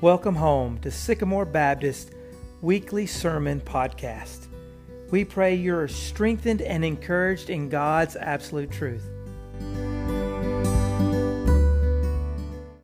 Welcome home to Sycamore Baptist Weekly Sermon Podcast. We pray you're strengthened and encouraged in God's absolute truth.